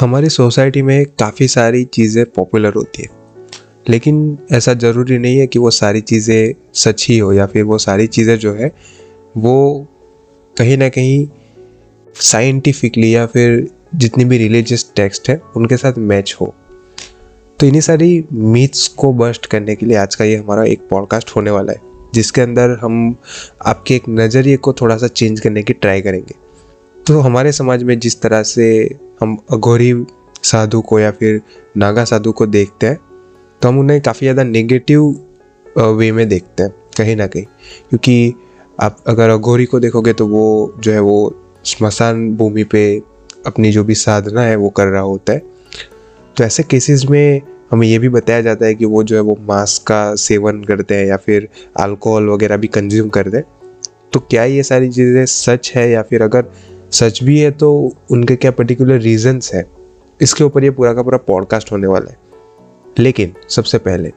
हमारी सोसाइटी में काफ़ी सारी चीज़ें पॉपुलर होती है। लेकिन ऐसा ज़रूरी नहीं है कि वो सारी चीज़ें सच ही हो या फिर वो सारी चीज़ें जो है, वो कहीं ना कहीं साइंटिफिकली या फिर जितनी भी रिलीजियस टेक्स्ट है, उनके साथ मैच हो। तो इन्हीं सारी मीथ्स को बस्ट करने के लिए आज का ये हमारा एक पॉडकास्ट होने वाला है, जिसके अंदर हम आपके एक नज़रिए को थोड़ा सा चेंज करने की ट्राई करेंगे। तो हमारे समाज में जिस तरह से हम अघोरी साधु को या फिर नागा साधु को देखते हैं तो हम उन्हें काफ़ी ज़्यादा नेगेटिव वे में देखते हैं, कहीं ना कहीं। क्योंकि आप अगर अघोरी को देखोगे तो वो जो है वो स्मशान भूमि पे अपनी जो भी साधना है वो कर रहा होता है। तो ऐसे केसेस में हमें ये भी बताया जाता है कि वो जो है वो मांस का सेवन करते हैं या फिर अल्कोहल वगैरह भी कंज्यूम करते हैं। तो क्या ये सारी चीज़ें सच है या फिर अगर सच भी है तो उनके क्या पर्टिकुलर रीजंस है? इसके ऊपर ये पूरा का पूरा पॉडकास्ट होने वाला है। लेकिन सबसे पहले,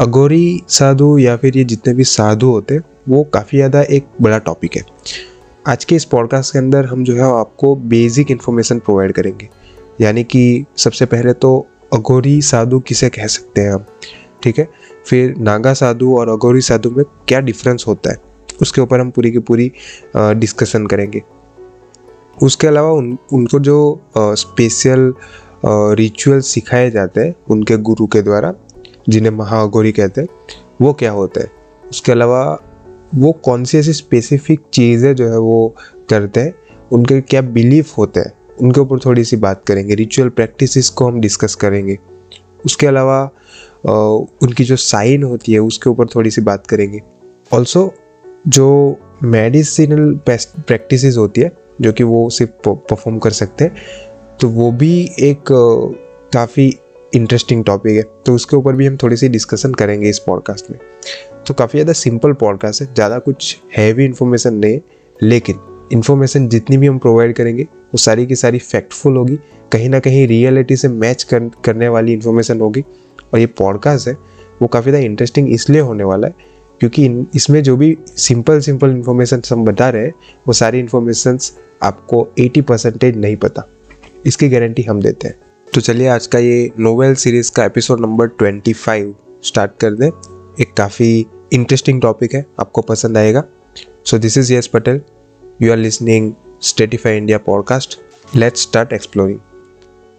अगोरी साधु या फिर ये जितने भी साधु होते वो काफ़ी ज़्यादा एक बड़ा टॉपिक है। आज के इस पॉडकास्ट के अंदर हम जो है आपको बेसिक इन्फॉर्मेशन प्रोवाइड करेंगे। यानी कि सबसे पहले तो अगोरी साधु किसे कह सकते हैं हम? ठीक है? फिर नागा साधु और अगोरी साधु में क्या डिफरेंस होता है? उसके ऊपर हम पूरी की पूरी डिस्कशन करेंगे। उसके अलावा उन, उनको जो स्पेशल रिचुअल सिखाए जाते हैं, उनके गुरु के द्वारा, जिन्हें महागौरी कहते हैं, वो क्या होता है? उसके अलावा वो कौन सी ऐसी स्पेसिफिक चीज़ें जो है वो करते हैं, उनके क्या बिलीफ होते हैं? उनके ऊपर थोड़ी सी बात करेंगे रिचुअल प्रैक्टिसेस को हम डिस्कस करेंगे। उसके अलावा उनकी जो साइन होती है, उसके ऊपर थोड़ी सी बात करेंगे। ऑल्सो जो मेडिसिनल प्रैक्टिसेस होती है जो कि वो सिर्फ़ परफॉर्म कर सकते हैं तो वो भी एक काफ़ी इंटरेस्टिंग टॉपिक है। तो उसके ऊपर भी हम थोड़ी सी डिस्कशन करेंगे इस पॉडकास्ट में। तो काफ़ी ज़्यादा सिंपल पॉडकास्ट है ज़्यादा कुछ हैवी इन्फॉर्मेशन नहीं है लेकिन इन्फॉर्मेशन जितनी भी हम प्रोवाइड करेंगे वो सारी की सारी फैक्टफुल होगी कहीं ना कहीं रियलिटी से मैच कर, करने वाली इन्फॉर्मेशन होगी और ये पॉडकास्ट है वो काफ़ी ज़्यादा इंटरेस्टिंग इसलिए होने वाला है क्योंकि इसमें जो भी सिंपल सिंपल इन्फॉर्मेशन हम बता रहे हैं, वो सारी इन्फॉर्मेशन आपको 80 परसेंटेज नहीं पता। इसकी गारंटी हम देते हैं। तो चलिए आज का ये नोवेल सीरीज़ का एपिसोड नंबर 25 स्टार्ट कर दें। एक काफ़ी इंटरेस्टिंग टॉपिक है, आपको पसंद आएगा। So this is Yash Patel you are listening Statify India podcast let's start exploring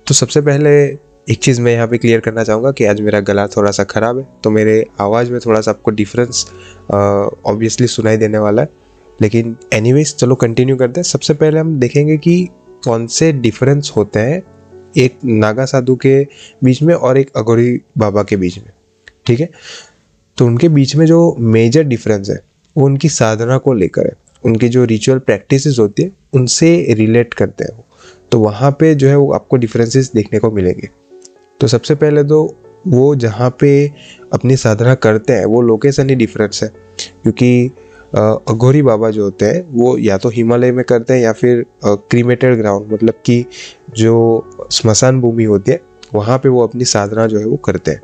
तो सबसे पहले एक चीज़ मैं यहाँ पे क्लियर करना चाहूँगा कि आज मेरा गला थोड़ा सा ख़राब है तो मेरे आवाज़ में थोड़ा सा आपको डिफरेंस ऑब्वियसली सुनाई देने वाला है। लेकिन एनीवेज चलो कंटिन्यू करते हैं। सबसे पहले हम देखेंगे कि कौन से डिफरेंस होते हैं एक नागा साधु के बीच में और एक अगोरी बाबा के बीच में, ठीक है? तो उनके बीच में जो मेजर डिफरेंस है, वो उनकी साधना को लेकर है। उनकी जो रिचुअल प्रैक्टिसेस होती है, उनसे रिलेट करते हैं वो। तो वहाँ पे जो है वो आपको डिफरेंसेस देखने को मिलेंगे। तो सबसे पहले तो वो जहाँ पे अपनी साधना करते हैं, वो लोकेशन ही डिफरेंस है। क्योंकि अघोरी बाबा जो होते हैं, वो या तो हिमालय में करते हैं या फिर क्रीमेटेड ग्राउंड मतलब कि जो स्मशान भूमि होती है, वहाँ पे वो अपनी साधना जो है वो करते हैं।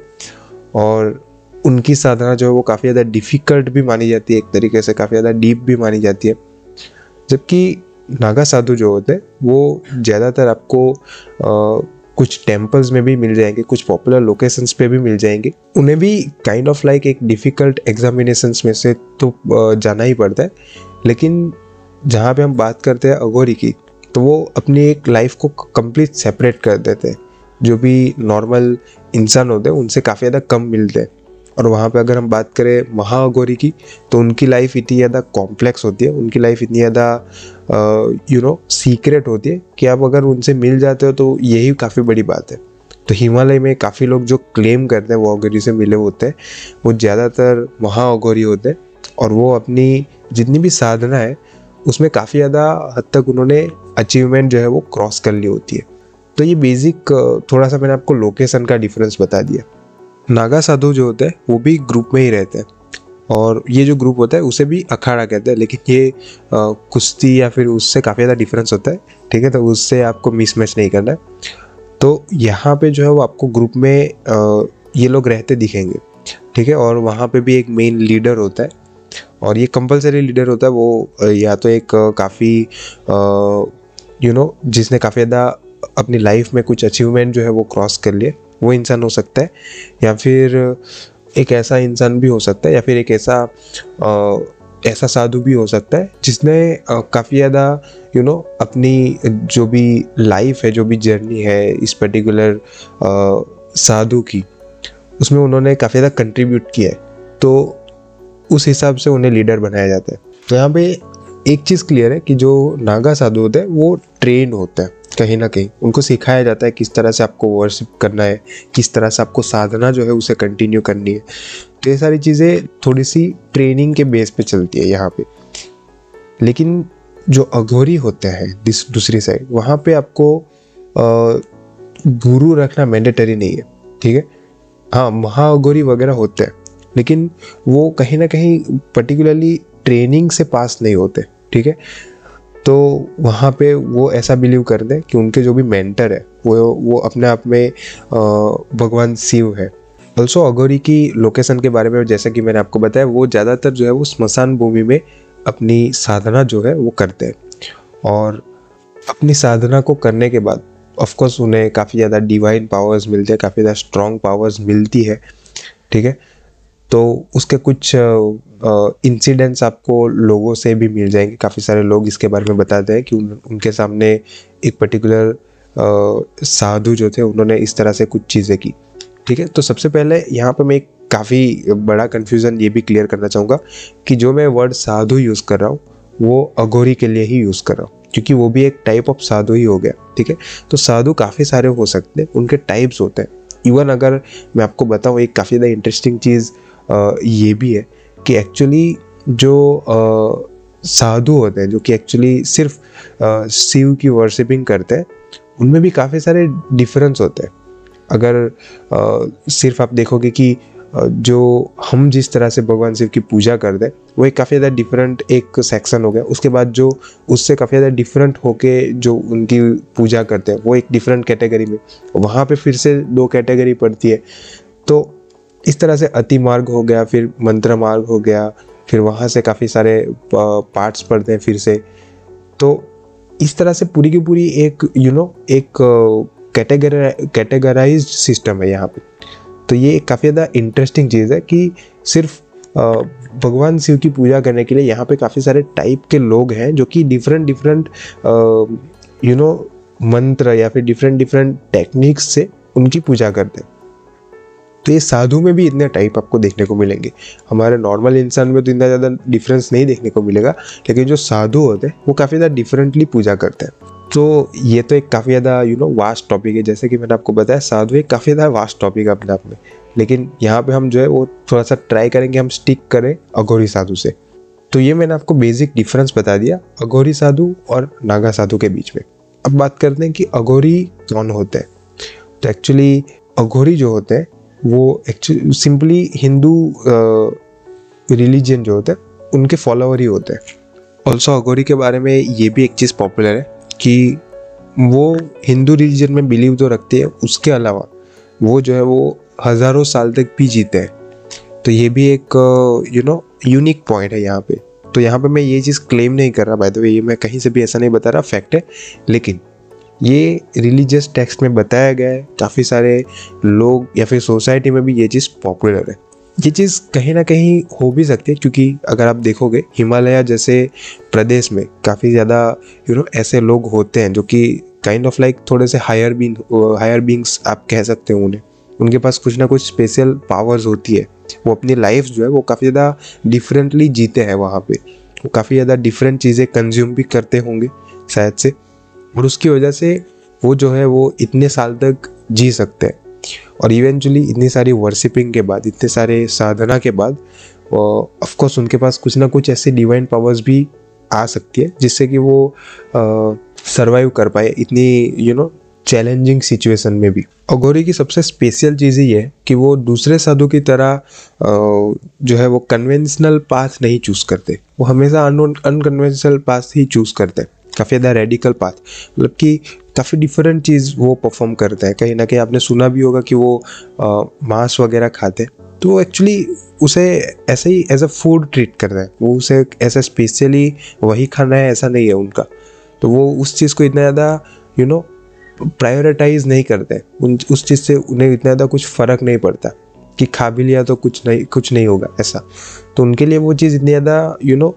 और उनकी साधना जो है वो काफ़ी ज़्यादा डिफ़िकल्ट भी मानी जाती है, एक तरीके से काफ़ी ज़्यादा डीप भी मानी जाती है। जबकि नागा साधु जो होते हैं, वो ज़्यादातर आपको कुछ टेम्पल्स में भी मिल जाएँगे, कुछ पॉपुलर लोकेशंस पे भी मिल जाएँगे। उन्हें भी काइंड ऑफ़ लाइक एक डिफ़िकल्ट एग्जामिनेशंस में से तो जाना ही पड़ता है। लेकिन जहाँ पे हम बात करते हैं अगोरी की तो वो अपनी एक लाइफ को कंप्लीट सेपरेट कर देते हैं। जो भी नॉर्मल इंसान होते हैं, उनसे काफ़ी ज़्यादा कम मिलते हैं। और वहाँ पे अगर हम बात करें महाअगोरी की तो उनकी लाइफ इतनी ज़्यादा कॉम्प्लेक्स होती है, उनकी लाइफ इतनी ज़्यादा यू नो सीक्रेट होती है कि आप अगर उनसे मिल जाते हो तो यही काफ़ी बड़ी बात है। तो हिमालय में काफ़ी लोग जो क्लेम करते हैं वो अगोरी से मिले होते हैं, वो ज़्यादातर महाअगोरी होते हैं और वो अपनी जितनी भी साधना है, उसमें काफ़ी ज़्यादा हद तक उन्होंने अचीवमेंट जो है वो क्रॉस कर ली होती है। तो ये बेसिक थोड़ा सा मैंने आपको लोकेशन का डिफरेंस बता दिया। नागा साधु जो होते हैं वो भी ग्रुप में ही रहते हैं। और ये जो ग्रुप होता है उसे भी अखाड़ा कहते हैं लेकिन ये कुश्ती या फिर उससे काफ़ी ज़्यादा डिफरेंस होता है ठीक है? तो उससे आपको मिस मैच नहीं करना है। तो यहाँ पे जो है वो आपको ग्रुप में आ, ये लोग रहते दिखेंगे ठीक है? और वहाँ पे भी एक मेन लीडर होता है। और ये कंपलसरी लीडर होता है वो या तो एक काफ़ी यू नो जिसने काफ़ी ज़्यादा अपनी लाइफ में कुछ अचीवमेंट जो है वो क्रॉस कर लिए। वो इंसान हो सकता है, या फिर एक ऐसा इंसान भी हो सकता है, या फिर एक ऐसा ऐसा साधु भी हो सकता है, जिसने काफ़ी ज़्यादा यू नो अपनी जो भी लाइफ है, जो भी जर्नी है इस पर्टिकुलर साधु की, उसमें उन्होंने काफ़ी ज़्यादा कंट्रीब्यूट किया है। तो उस हिसाब से उन्हें लीडर बनाया जाता है। तो यहाँ पे एक चीज़ क्लियर है कि जो नागा साधु होते हैं, वो ट्रेन होता है। कहीं ना कहीं। उनको सिखाया जाता है किस तरह से आपको वर्शिप करना है, किस तरह से आपको साधना जो है उसे कंटिन्यू करनी है। तो ये सारी चीज़ें थोड़ी सी ट्रेनिंग के बेस पे चलती है यहाँ पे। लेकिन जो अघोरी होते हैं दूसरी साइड वहाँ पे आपको गुरु रखना मैंडेटरी नहीं है, ठीक है? हाँ महाअघोरी वगैरह होते हैं, लेकिन वो कहीं ना कहीं पर्टिकुलरली ट्रेनिंग से पास नहीं होते, ठीक है? तो वहाँ पे वो ऐसा बिलीव कर दें कि उनके जो भी मेंटर है, वो वो अपने आप में भगवान शिव है। ऑल्सो अगोरी की लोकेशन के बारे में जैसा कि मैंने आपको बताया, वो ज़्यादातर जो है वो स्मशान भूमि में अपनी साधना जो है वो करते हैं। और अपनी साधना को करने के बाद ऑफकोर्स उन्हें काफ़ी ज़्यादा डिवाइन पावर्स मिलते हैं, काफ़ी ज़्यादा स्ट्रॉन्ग पावर्स मिलती है, ठीक है? तो उसके कुछ इंसिडेंट्स आपको लोगों से भी मिल जाएँगे। काफ़ी सारे लोग इसके बारे में बताते हैं कि उन, उनके सामने एक पर्टिकुलर साधु जो थे उन्होंने इस तरह से कुछ चीज़ें की। ठीक है? तो सबसे पहले यहाँ पर मैं एक काफ़ी बड़ा कन्फ्यूज़न ये भी क्लियर करना चाहूँगा कि जो मैं वर्ड साधु यूज़ कर रहा हूँ वो अघोरी के लिए ही यूज़ कर रहा हूँ क्योंकि वो भी एक टाइप ऑफ़ साधु ही हो गया। ठीक है? तो साधु काफ़ी सारे हो सकते हैं उनके टाइप्स होते हैं। इवन अगर मैं आपको बताऊँ एक काफ़ी ज़्यादा इंटरेस्टिंग चीज़ ये भी है कि एक्चुअली जो साधु होते हैं जो कि एक्चुअली सिर्फ़ शिव की वर्शिपिंग करते हैं उनमें भी काफ़ी सारे डिफरेंस होते हैं। अगर आ, सिर्फ़ आप देखोगे कि जो हम जिस तरह से भगवान शिव की पूजा करते हैं वो एक काफ़ी ज़्यादा डिफरेंट एक सेक्शन हो गया। उसके बाद जो उससे काफ़ी ज़्यादा डिफरेंट होके जो उनकी पूजा करते हैं वो एक डिफरेंट कैटेगरी में। वहाँ पे फिर से दो कैटेगरी पड़ती है। तो इस तरह से अति मार्ग हो गया फिर मंत्र मार्ग हो गया फिर वहाँ से काफ़ी सारे पार्ट्स पढ़ते हैं फिर से। तो इस तरह से पूरी की पूरी एक यू you नो know, एक कैटेगरी कैटेगराइज सिस्टम है यहाँ पे। तो ये काफ़ी ज़्यादा इंटरेस्टिंग चीज़ है कि सिर्फ़ भगवान शिव की पूजा करने के लिए यहाँ पे काफ़ी सारे टाइप के लोग हैं जो कि डिफरेंट डिफरेंट यू नो मंत्र या फिर डिफरेंट डिफरेंट टेक्निक्स से उनकी पूजा करते हैं। तो ये साधु में भी इतने टाइप आपको देखने को मिलेंगे। हमारे नॉर्मल इंसान में तो इतना ज़्यादा डिफरेंस नहीं देखने को मिलेगा, लेकिन जो साधु होते हैं, वो काफ़ी ज़्यादा डिफरेंटली पूजा करते हैं। तो ये तो एक काफ़ी ज़्यादा यू नो वास्ट टॉपिक है। जैसे कि मैंने आपको बताया, साधु एक काफ़ी ज़्यादा वास्ट टॉपिक है अपने आप में। लेकिन यहाँ पे हम जो है, वो थोड़ा सा ट्राई करेंगे, हम स्टिक करें अघोरी साधु से। तो ये मैंने आपको बेसिक डिफरेंस बता दिया, अघोरी साधु और नागा साधु के बीच में। अब बात करते हैं कि अघोरी कौन होते हैं। तो एक्चुअली अघोरी जो होते हैं वो एक्चुअली सिंपली हिंदू रिलीजन जो होता है, उनके फॉलोअर ही होते हैं। ऑल्सो अगोरी के बारे में ये भी एक चीज़ पॉपुलर है कि वो हिंदू रिलीजन में बिलीव तो रखते हैं, उसके अलावा वो जो है वो हज़ारों साल तक भी जीते हैं। तो ये भी एक यू नो यूनिक पॉइंट है यहाँ पे। तो यहाँ पे मैं ये चीज़ क्लेम नहीं कर रहा बाय द वे ये मैं कहीं से भी ऐसा नहीं बता रहा फैक्ट है। लेकिन ये रिलीजियस टेक्स्ट में बताया गया है। काफ़ी सारे लोग या फिर सोसाइटी में भी ये चीज़ पॉपुलर है। ये चीज़ कहीं ना कहीं हो भी सकती है क्योंकि अगर आप देखोगे, हिमालय जैसे प्रदेश में काफ़ी ज़्यादा यू नो ऐसे लोग होते हैं जो कि काइंड ऑफ़ लाइक थोड़े से हायर बींग हायर बींग्स आप कह सकते हो उन्हें। उनके पास कुछ ना कुछ स्पेशल पावर्स होती है। वो अपनी लाइफ जो है वो काफ़ी ज़्यादा डिफरेंटली जीते हैं वहाँ पे। वो काफ़ी ज़्यादा डिफरेंट चीज़ें कंज्यूम भी करते होंगे, शायद से। और उसकी वजह से वो जो है वो इतने साल तक जी सकते हैं। और इवेंचुअली इतनी सारी वर्शिपिंग के बाद, इतने सारे साधना के बाद ऑफकोर्स उनके पास कुछ ना कुछ ऐसे डिवाइन पावर्स भी आ सकती है, जिससे कि वो सर्वाइव कर पाए इतनी यू नो चैलेंजिंग सिचुएशन में भी। अघोरी की सबसे स्पेशल चीज़ ये है कि वो दूसरे साधु की तरह जो है वो कन्वेंशनल पाथ नहीं चूज़ करते। वो हमेशा अनकन्वेंशनल पाथ ही चूज़ करते काफ़ी ज़्यादा रेडिकल पाथ मतलब कि काफ़ी डिफरेंट चीज़ वो परफॉर्म करते हैं। कहीं ना कहीं आपने सुना भी होगा कि वो मांस वगैरह खाते तो एक्चुअली उसे ऐसे ही एज अ फ़ूड ट्रीट कर रहे हैं। वो उसे ऐसा स्पेशली वही खाना है, ऐसा नहीं है उनका। तो वो उस चीज़ को इतना ज़्यादा यू नो प्रायोरिटाइज नहीं करते उन, उस चीज़ से उन्हें इतना ज़्यादा कुछ फ़र्क नहीं पड़ता कि खा भी लिया तो कुछ नहीं कुछ नहीं होगा ऐसा। तो उनके लिए वो चीज़ इतनी ज़्यादा यू नो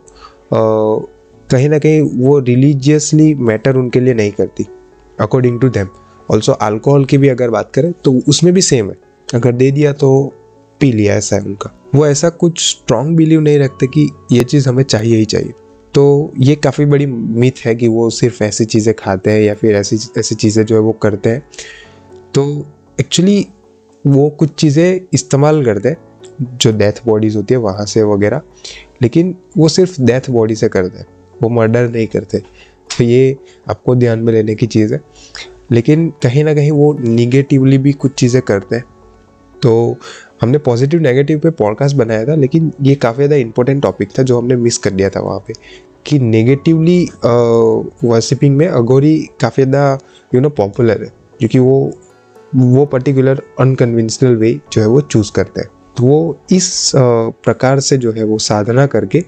कहीं ना कहीं वो रिलीजियसली मैटर उनके लिए नहीं करती according to them also alcohol की भी अगर बात करें तो उसमें भी सेम है। अगर दे दिया तो पी लिया ऐसा है उनका। वो ऐसा कुछ स्ट्रॉन्ग बिलीव नहीं रखते कि ये चीज़ हमें चाहिए ही चाहिए। तो ये काफ़ी बड़ी मिथ है कि वो सिर्फ़ ऐसी चीज़ें खाते हैं या फिर ऐसी ऐसी चीज़ें जो है वो करते हैं। तो एक्चुअली वो कुछ चीज़ें इस्तेमाल करते हैं, जो डेथ बॉडीज़ होती है वहाँ से वगैरह। लेकिन वो सिर्फ़ डेथ बॉडी से करते हैं। वो मर्डर नहीं करते। तो ये आपको ध्यान में लेने की चीज़ है। लेकिन कहीं ना कहीं वो निगेटिवली भी कुछ चीज़ें करते हैं। तो हमने पॉजिटिव नेगेटिव पे पॉडकास्ट बनाया था, लेकिन ये काफ़ी ज़्यादा इंपॉर्टेंट टॉपिक था जो हमने मिस कर दिया था वहाँ पे। कि नेगेटिवली वर्शिपिंग में अगोरी काफ़ी ज़्यादा यू नो पॉपुलर है। क्योंकि वो वो पर्टिकुलर अनकन्वेंशनल वे जो है वो चूज़ करते हैं। तो वो इस प्रकार से जो है वो साधना करके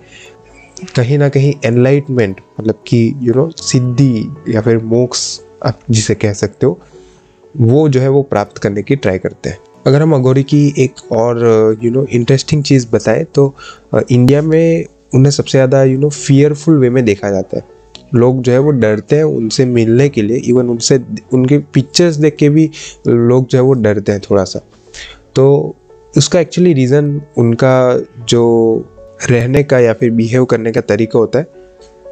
कहीं ना कहीं एनलाइटमेंट मतलब कि यू नो सिद्धि या फिर मोक्ष, आप जिसे कह सकते हो, वो जो है वो प्राप्त करने की ट्राई करते हैं। अगर हम अगोरी की एक और यू नो इंटरेस्टिंग चीज़ बताएँ तो इंडिया में उन्हें सबसे ज़्यादा यू नो फियरफुल वे में देखा जाता है। लोग जो है वो डरते हैं उनसे मिलने के लिए इवन उनसे, उनके पिक्चर्स देख के भी लोग जो है वो डरते हैं थोड़ा सा। तो उसका एक्चुअली रीज़न उनका जो रहने का या फिर बिहेव करने का तरीका होता है,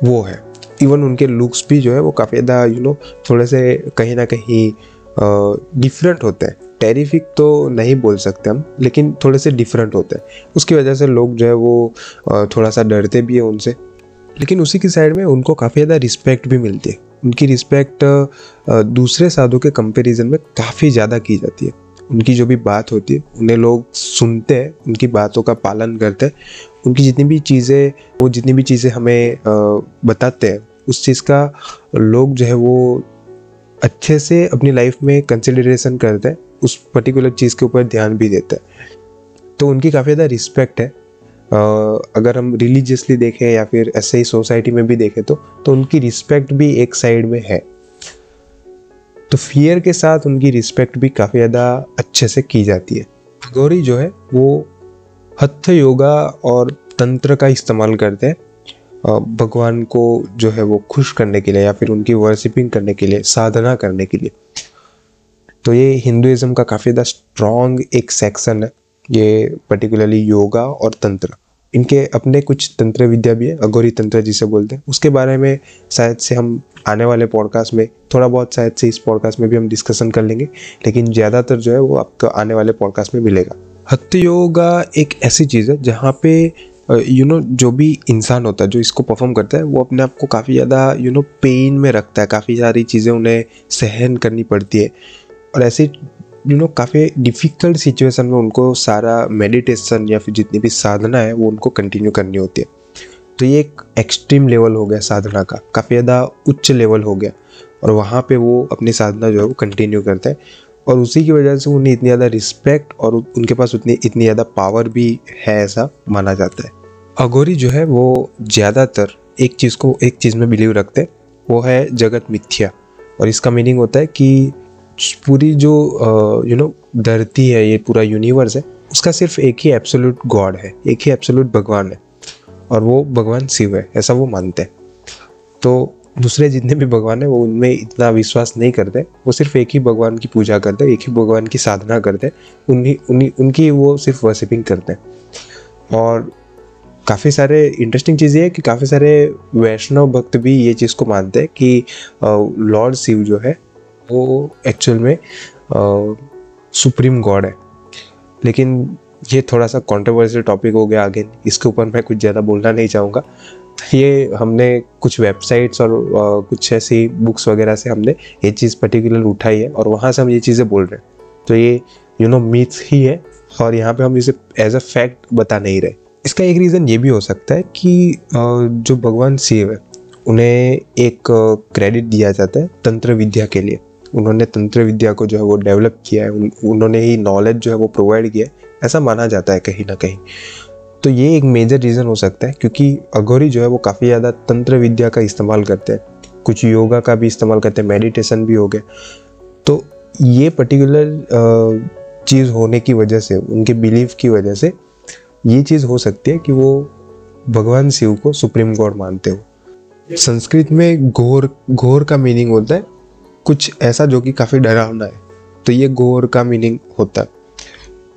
वो है। इवन उनके लुक्स भी जो है, वो काफ़ी ज़्यादा यू नो थोड़े से कहीं ना कहीं डिफरेंट होते हैं। टेरिफिक तो नहीं बोल सकते हम, लेकिन थोड़े से डिफरेंट होते हैं। उसकी वजह से लोग जो है, वो थोड़ा सा डरते भी हैं उनसे। लेकिन उसी की साइड में उनको काफ़ी ज़्यादा रिस्पेक्ट भी मिलती है। उनकी रिस्पेक्ट दूसरे साधु के कंपैरिजन में काफ़ी ज़्यादा की जाती है। उनकी जो भी बात होती है, उन्हें लोग सुनते हैं, उनकी बातों का पालन करते हैं। उनकी जितनी भी चीज़ें, वो जितनी भी चीज़ें हमें बताते हैं, उस चीज़ का लोग जो है वो अच्छे से अपनी लाइफ में कंसिडरेशन करते हैं, उस पर्टिकुलर चीज़ के ऊपर ध्यान भी देते हैं। तो उनकी काफ़ी ज़्यादा रिस्पेक्ट है। अगर हम रिलीजियसली देखें या फिर ऐसे ही सोसाइटी में भी देखें तो तो उनकी रिस्पेक्ट भी एक साइड में है। तो फियर के साथ उनकी रिस्पेक्ट भी काफ़ी ज़्यादा अच्छे से की जाती है। गौरी जो है, वो हथ योगा और तंत्र का इस्तेमाल करते हैं। भगवान को जो है, वो खुश करने के लिए या फिर उनकी वर्शिपिंग करने के लिए, साधना करने के लिए। तो ये हिंदुज़म का काफ़ी ज़्यादा स्ट्रॉन्ग एक सेक्शन है। ये पर्टिकुलरली योगा और तंत्र। इनके अपने कुछ तंत्र विद्या भी है अगोरी तंत्र जिसे बोलते हैं। उसके बारे में शायद से हम आने वाले पॉडकास्ट में, थोड़ा बहुत शायद से इस पॉडकास्ट में भी हम डिस्कशन कर लेंगे, लेकिन ज़्यादातर जो है वो आपको आने वाले पॉडकास्ट में मिलेगा। हत्य योगा एक ऐसी चीज़ है, जहाँ पे यू नो जो भी इंसान होता है, जो इसको परफॉर्म करता है, वो अपने आप को काफ़ी ज़्यादा यू नो पेन में रखता है। काफ़ी सारी चीज़ें उन्हें सहन करनी पड़ती है। और ऐसे यू नो काफ़ी डिफ़िकल्ट सिचुएशन में उनको सारा मेडिटेशन या फिर जितनी भी साधना है, वो उनको कंटिन्यू करनी होती है। तो ये एक एक्सट्रीम लेवल हो गया साधना का। काफ़ी ज़्यादा उच्च लेवल हो गया। और वहाँ पे वो अपनी साधना जो है, वो कंटिन्यू करते हैं। और उसी की वजह से उन्हें इतनी ज़्यादा रिस्पेक्ट और उनके पास उतनी, इतनी ज़्यादा पावर भी है ऐसा माना जाता है। अगोरी जो है, वो ज़्यादातर एक चीज़ को, एक चीज़ में बिलीव रखते हैं, वो है जगत मिथ्या। और इसका मीनिंग होता है कि पूरी जो यू नो धरती है, ये पूरा यूनिवर्स है, उसका सिर्फ़ एक ही एब्सोल्यूट गॉड है, एक ही एब्सोल्यूट भगवान है, और वो भगवान शिव है, ऐसा वो मानते हैं। तो दूसरे जितने भी भगवान हैं, वो उनमें इतना विश्वास नहीं करते, वो सिर्फ़ एक ही भगवान की पूजा करते एक ही भगवान की साधना करते हैं, उन्हीं उनकी वो सिर्फ़ वर्शिपिंग करते हैं। और काफ़ी सारे इंटरेस्टिंग चीज़ ये है कि काफ़ी सारे वैष्णव भक्त भी ये चीज़ को मानते हैं कि लॉर्ड शिव जो है वो एक्चुअल में सुप्रीम गॉड है। लेकिन ये थोड़ा सा कंट्रोवर्शियल टॉपिक हो गया आगे। इसके ऊपर मैं कुछ ज़्यादा बोलना नहीं चाहूँगा। ये हमने कुछ वेबसाइट्स और आ, कुछ ऐसी बुक्स वगैरह से हमने ये चीज़ पर्टिकुलर उठाई है और वहाँ से हम ये चीज़ें बोल रहे हैं। तो ये यू नो मिथ ही है और यहाँ पे हम इसे एज अ फैक्ट बता नहीं रहे। इसका एक रीज़न ये भी हो सकता है कि आ, जो भगवान शिव है उन्हें एक क्रेडिट दिया जाता है तंत्र विद्या के लिए। उन्होंने तंत्र विद्या को जो है वो डेवलप किया है उन, उन्होंने ही नॉलेज जो है वो प्रोवाइड किया है ऐसा माना जाता है कहीं ना कहीं। तो ये एक मेजर रीज़न हो सकता है क्योंकि अघोरी जो है वो काफ़ी ज़्यादा तंत्र विद्या का इस्तेमाल करते हैं। कुछ योगा का भी इस्तेमाल करते हैं मेडिटेशन भी हो गया। तो ये पर्टिकुलर चीज़ होने की वजह से उनके बिलीव की वजह से ये चीज़ हो सकती है कि वो भगवान शिव को सुप्रीम गॉड मानते हो। संस्कृत में घोर घोर का मीनिंग होता है कुछ ऐसा जो कि काफ़ी डरावना है। तो ये गोर का मीनिंग होता है।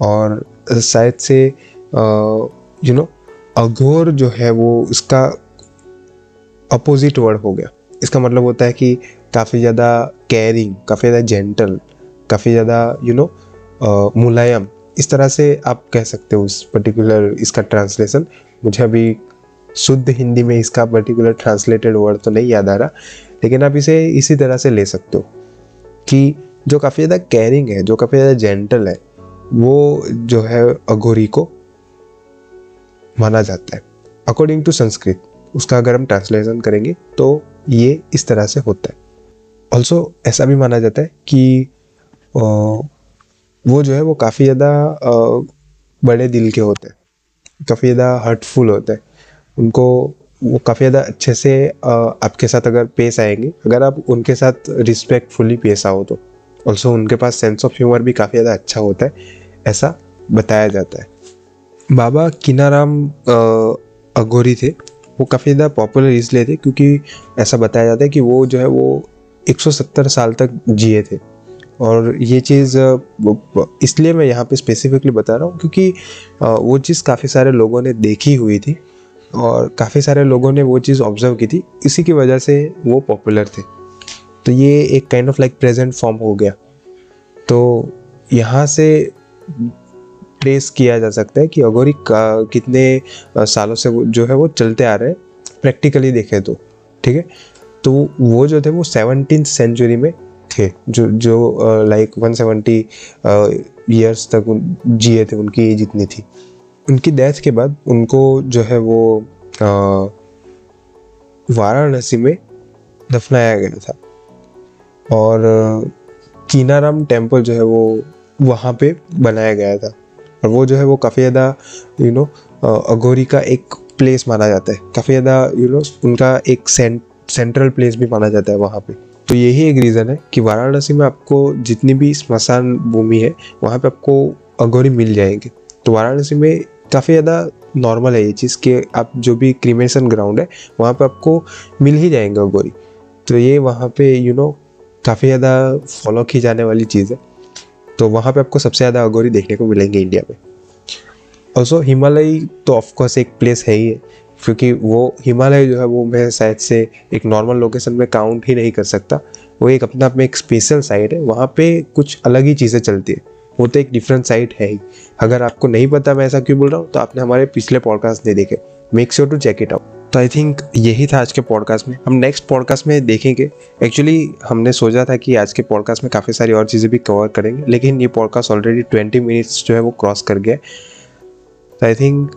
और शायद से यू नो अघोर जो है वो इसका अपोजिट वर्ड हो गया। इसका मतलब होता है कि काफ़ी ज़्यादा केयरिंग काफ़ी ज़्यादा जेंटल काफ़ी ज़्यादा यू नो मुलायम। इस तरह से आप कह सकते हो उस पर्टिकुलर इसका ट्रांसलेशन मुझे अभी शुद्ध हिंदी में इसका पर्टिकुलर ट्रांसलेटेड वर्ड तो नहीं याद आ रहा, लेकिन आप इसे इसी तरह से ले सकते हो कि जो काफ़ी ज़्यादा केयरिंग है, जो काफ़ी ज़्यादा जेंटल है, वो जो है अघोरी को माना जाता है। अकॉर्डिंग टू संस्कृत, उसका अगर हम ट्रांसलेशन करेंगे तो ये इस तरह से होता है। ऑल्सो ऐसा भी माना जाता है कि वो जो है वो काफ़ी ज़्यादा बड़े दिल के होते हैं, काफ़ी ज़्यादा हर्टफुल होते हैं। उनको वो काफ़ी ज़्यादा अच्छे से आपके साथ अगर पेश आएँगे, अगर आप उनके साथ रिस्पेक्टफुली पेश आओ तो। ऑल्सो उनके पास सेंस ऑफ़ ह्यूमर भी काफ़ी ज़्यादा अच्छा होता है, ऐसा बताया जाता है। बाबा किनाराम अगोरी थे, वो काफ़ी ज़्यादा पॉपुलर इसलिए थे क्योंकि ऐसा बताया जाता है कि वो जो है वो 170 साल तक जिए थे। और ये चीज़ इसलिए मैं यहाँ पे स्पेसिफिकली बता रहा हूँ क्योंकि वो चीज़ काफ़ी सारे लोगों ने देखी हुई थी। और काफ़ी सारे लोगों ने वो चीज़ ऑब्ज़र्व की थी। इसी की वजह से वो पॉपुलर थे। तो ये एक kind of like present form हो गया। तो यहाँ से ट्रेस किया जा सकता है कि अगोरी कितने सालों से जो है वो चलते आ रहे हैं प्रैक्टिकली देखें तो ठीक है? तो वो जो थे वो सेवनटीन सेंचुरी में थे। जो जो लाइक वन सेवेंटी ईयर्स तक जिए थे, उनकी एज इतनी थी। उनकी डेथ के बाद उनको जो है वो वाराणसी में दफनाया गया था। और कीनाराम टेंपल जो है वो वहाँ पे बनाया गया था। और वो जो है वो काफ़ी ज़्यादा यू नो अघोरी का एक प्लेस माना जाता है। काफ़ी ज़्यादा यू नो उनका एक सेंट सेंट्रल प्लेस भी माना जाता है वहाँ पे। तो यही एक रीज़न है कि वाराणसी में आपको जितनी भी स्मशान भूमि है, वहाँ पे आपको अघोरी मिल जाएँगे। तो वाराणसी में काफ़ी ज़्यादा नॉर्मल है ये चीज़ कि आप जो भी क्रीमेशन ग्राउंड है, वहाँ पे आपको मिल ही जाएँगे अघोरी तो ये वहाँ पे यू नो काफ़ी ज़्यादा फॉलो की जाने वाली चीज़ है। तो वहाँ पे आपको सबसे ज़्यादा अगोरी देखने को मिलेंगे इंडिया में। ऑल्सो हिमालय तो ऑफकोर्स एक प्लेस है ही है, क्योंकि वो हिमालय जो है, वो मैं शायद से एक नॉर्मल लोकेशन में काउंट ही नहीं कर सकता। वो एक अपने आप में एक स्पेशल साइट है, वहाँ पे कुछ अलग ही चीज़ें चलती है। वो तो एक डिफरेंट साइट है ही। अगर आपको नहीं पता मैं ऐसा क्यों बोल रहा हूँ तो आपने हमारे पिछले पॉडकास्ट नहीं देखे। Make sure to check it out तो आई थिंक यही था आज के पॉडकास्ट में। हम नेक्स्ट पॉडकास्ट में देखेंगे। एक्चुअली हमने सोचा था कि आज के पॉडकास्ट में काफ़ी सारी और चीज़ें भी कवर करेंगे, लेकिन ये पॉडकास्ट ऑलरेडी ट्वेंटी मिनट्स जो है वो क्रॉस कर गया तो आई थिंक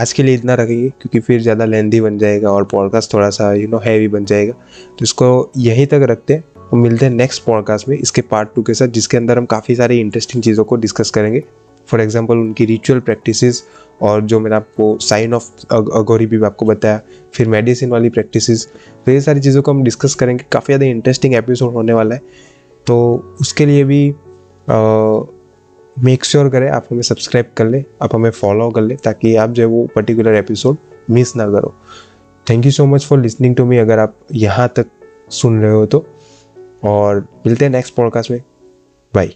आज के लिए इतना रखेंगे क्योंकि फिर ज़्यादा लेंदी बन जाएगा और पॉडकास्ट थोड़ा सा यू नो हैवी बन जाएगा। तो इसको यहीं तक रखते हैं। हम मिलते हैं नेक्स्ट पॉडकास्ट में, इसके पार्ट टू के साथ, जिसके अंदर हम काफ़ी सारी इंटरेस्टिंग चीज़ों को डिस्कस करेंगे। फॉर एग्ज़ाम्पल उनकी रिचुअल प्रैक्टिसेस और जो मैंने आपको साइन ऑफ़ अगोरी भी आपको बताया, फिर मेडिसिन वाली प्रैक्टिसेस तो ये सारी चीज़ों को हम डिस्कस करेंगे। काफ़ी ज़्यादा इंटरेस्टिंग एपिसोड होने वाला है। तो उसके लिए भी मेक श्योर sure करें, आप हमें सब्सक्राइब कर ले, आप हमें फॉलो कर ले, ताकि आप जो है वो पर्टिकुलर एपिसोड मिस ना करो। Thank you so much for listening to me अगर आप यहाँ तक सुन रहे हो तो और मिलते हैं नेक्स्ट पॉडकास्ट में। बाय